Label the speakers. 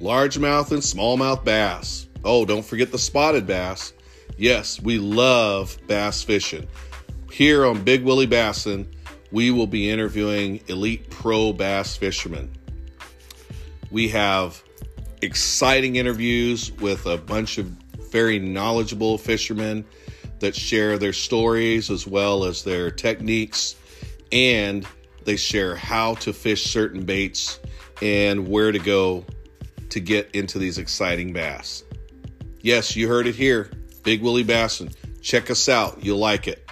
Speaker 1: largemouth and smallmouth bass. Oh, don't forget the spotted bass. Yes, we love bass fishing. Here on Big Willie Bassin, we will be interviewing elite pro bass fishermen. We have exciting interviews with a bunch of very knowledgeable fishermen that share their stories as well as their techniques and they share how to fish certain baits and where to go to get into these exciting bass. Yes, you heard it here. Big Willie Bassin. Check us out. You'll like it.